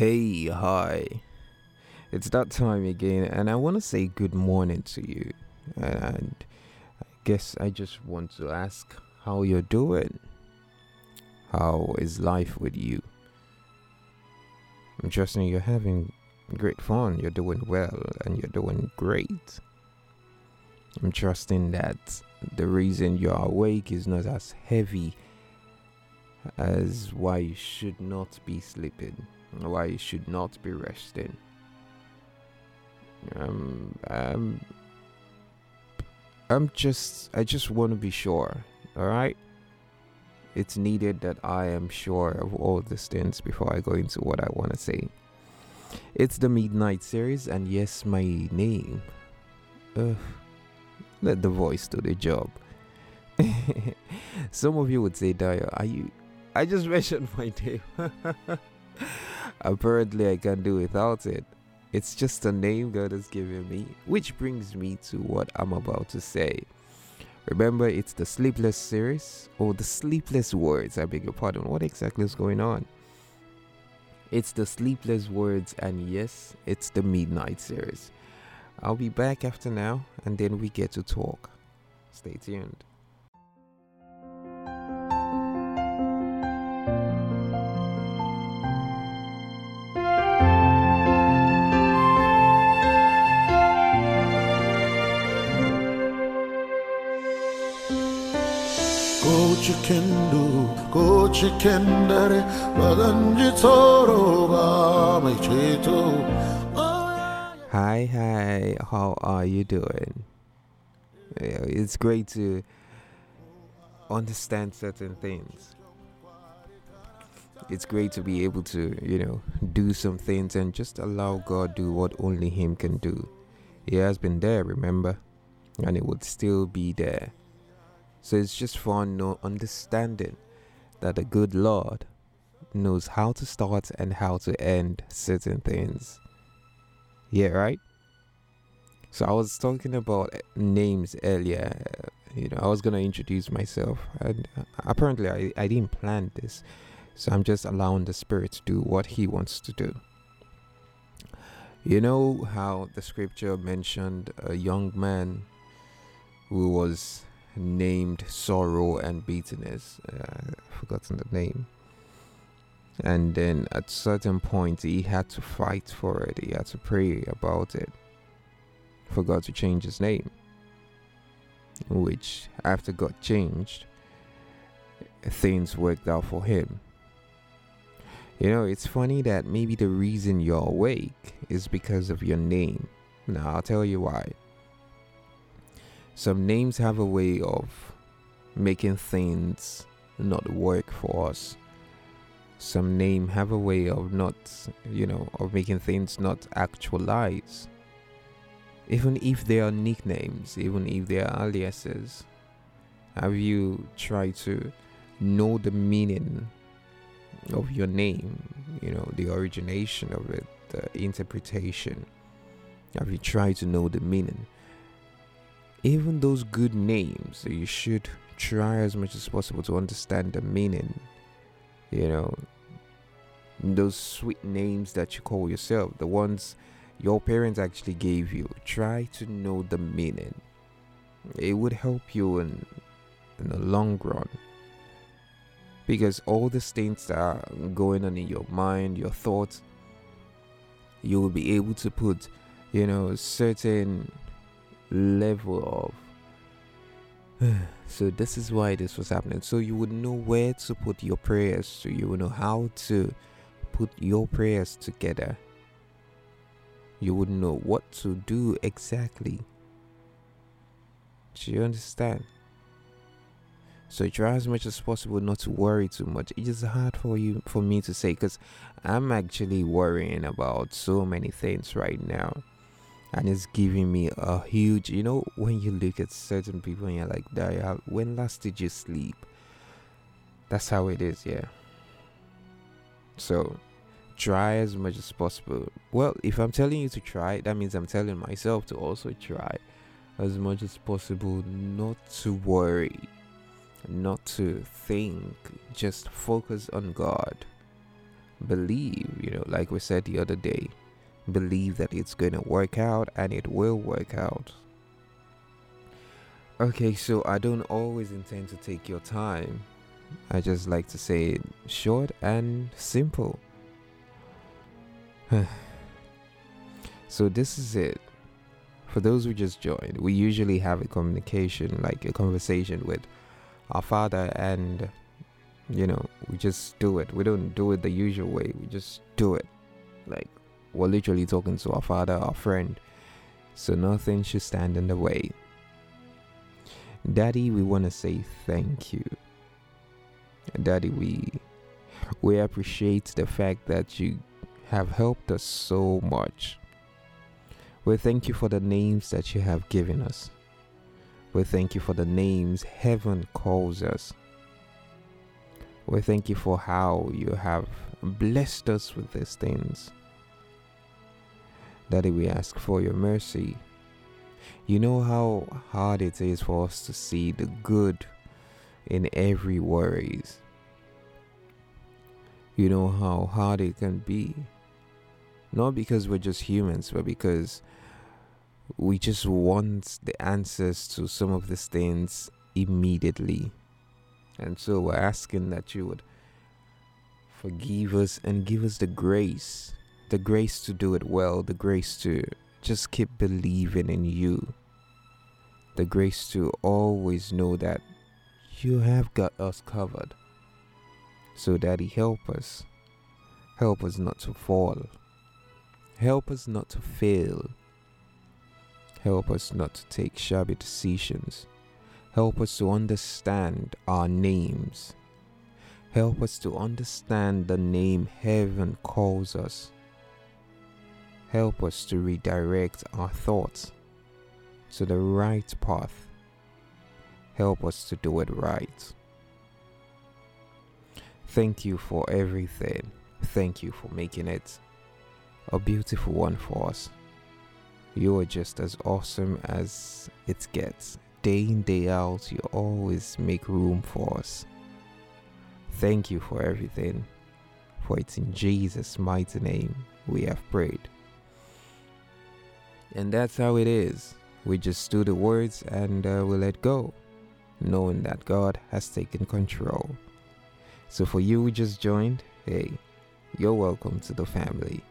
Hey, hi. It's that time again, and I want to say good morning to you. And I guess I just want to ask how you're doing. How is life with you? I'm trusting you're having great fun, you're doing well, and you're doing great. I'm trusting that the reason you're awake is not as heavy as why you should not be sleeping, why you should not be resting. Um, um, I'm just, I just want to be sure, alright? It's needed that I am sure of all these things before I go into what I want to say. It's the Midnight series, and yes, my name. Uh, let the voice do the job. Some of you would say, Dio, are you I just mentioned my name. Apparently, I can't do without it. It's just a name God has given me, which brings me to what I'm about to say. Remember, it's the Sleepless series, or the Sleepless Words, I beg your pardon. What exactly is going on? It's the Sleepless Words, and yes, it's the Midnight series. I'll be back after now, and then we get to talk. Stay tuned. Baganji toro mai cheto Hi, hi. How are you doing? It's great to understand certain things. It's great to be able to, you know, do some things and just allow God do what only Him can do. He has been there, remember, and it would still be there. So it's just fun no understanding that the good Lord knows how to start and how to end certain things. Yeah, right? So I was talking about names earlier. uh, You know, I was gonna introduce myself, and uh, apparently I, I didn't plan this, so I'm just allowing the Spirit to do what He wants to do. You know how the scripture mentioned a young man who was named Sorrow and Bitterness. Uh, I've forgotten the name. And then at certain point, he had to fight for it. He had to pray about it. For God to change his name. Which, after God changed, things worked out for him. You know, it's funny that maybe the reason you're awake is because of your name. Now, I'll tell you why. Some names have a way of making things not work for us. Some name have a way of not, you know, of making things not actualize. Even if they are nicknames, even if they are aliases, have you tried to know the meaning of your name? You know, the origination of it, the interpretation. Have you tried to know the meaning? Even those good names you should try as much as possible to understand the meaning you know those sweet names that you call yourself the ones your parents actually gave you try to know the meaning. It would help you in in the long run. Because all the things that are going on in your mind your thoughts you will be able to put you know certain level of. So this is why this was happening. So you would know where to put your prayers. So you would know how to put your prayers together. You would know what to do exactly. Do you understand? So try as much as possible not to worry too much. It is hard for you for me to say because i'm actually worrying about so many things right now and it's giving me a huge you know when you look at certain people and you're like Daya, when last did you sleep? That's how it is yeah. So try as much as possible. Well if i'm telling you to try that means i'm telling myself to also try as much as possible not to worry not to think just focus on god. Believe, you know, like we said the other day, believe that it's going to work out and it will work out. Okay, so I don't always intend to take your time. I just like to say it short and simple. so, this is it. For those who just joined, we usually have a communication, like a conversation with our father, and you know, we just do it. We don't do it the usual way, we just do it. Like, we're literally talking to our father, our friend. So, nothing should stand in the way. Daddy, we want to say thank you. Daddy, we we appreciate the fact that you have helped us so much. We thank you for the names that you have given us. We thank you for the names heaven calls us. We thank you for how you have blessed us with these things. Daddy, we ask for your mercy. You know how hard it is for us to see the good in every worries. You know how hard it can be. Not because we're just humans, but because we just want the answers to some of these things immediately. And so we're asking that you would forgive us and give us the grace the grace to do it well, the grace to just keep believing in you, the grace to always know that you have got us covered. So, Daddy, help us. Help us not to fall. Help us not to fail. Help us not to take shabby decisions. Help us to understand our names. Help us to understand the name heaven calls us. Help us to redirect our thoughts to the right path. Help us to do it right. Thank you for everything. Thank you for making it a beautiful one for us. You are just as awesome as it gets. Day in, day out, you always make room for us. Thank you for everything. For it's in Jesus' mighty name we have prayed. And that's how it is. We just do the words and uh, we let go, knowing that God has taken control. So for you who just joined, hey, you're welcome to the family.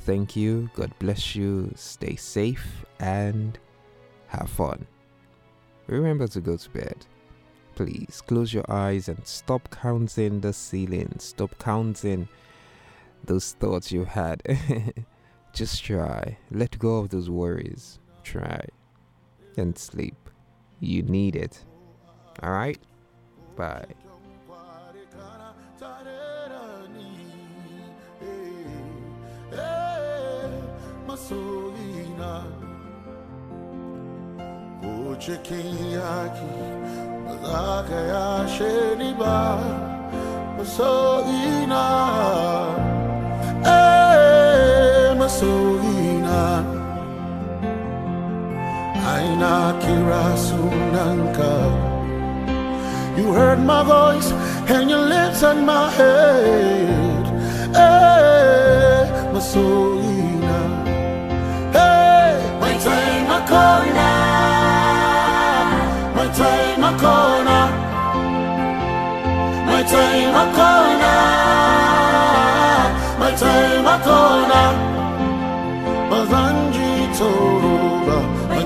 Thank you. God bless you. Stay safe and have fun. Remember to go to bed. Please close your eyes and stop counting the ceiling. Stop counting those thoughts you had. Just try. Let go of those worries. Try. And sleep. You need it. Alright? Bye. soina Aina kirasunanka You heard my voice and your lips on my head. Hey, Masoina. Hey, my time my corner My time my corner My time my corner My time my corner Mazanji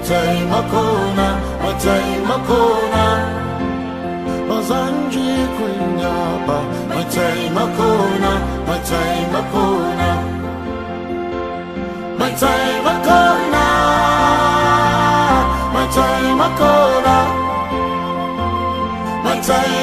Matai Makona, Matai Makona, Mazanji Kunyaba, Matai Makona, Matai Makona, Matai Makona, Matai Makona, Matai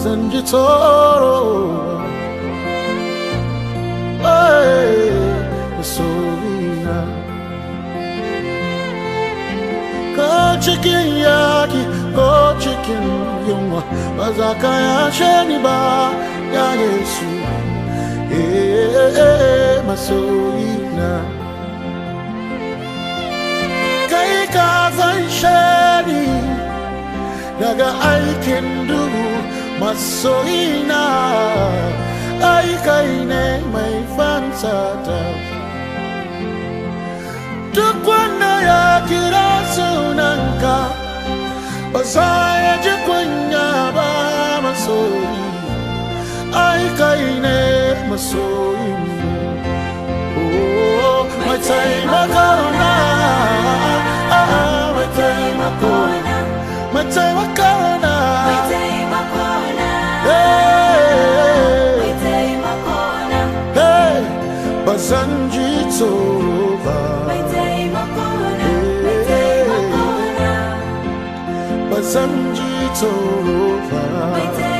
ba zan ji tsoro ba masoyina ko cikin yaki ko cikin yunwa ba za ka ba ya yesu eh masoyina kai ka fanshe ni daga aikin duhu masoyina ai kai ne mai fansata duk wanda ya kira sunanka ba za ya ji kunya ba masoyi. Ai kai ne masoyin oh mai taimako na ah, mai taimako. Mai taimako ba zan ji tsoro ba ba zan ji tsoro ba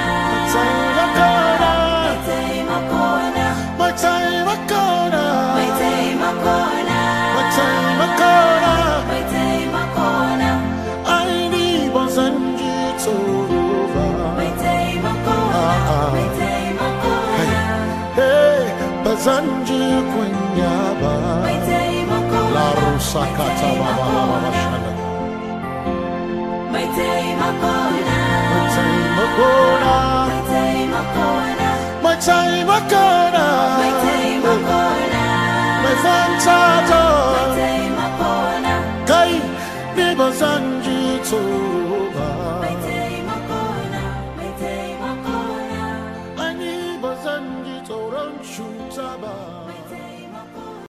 taimako na mai taimako na, mai fantata mai taimako na, kai ni ba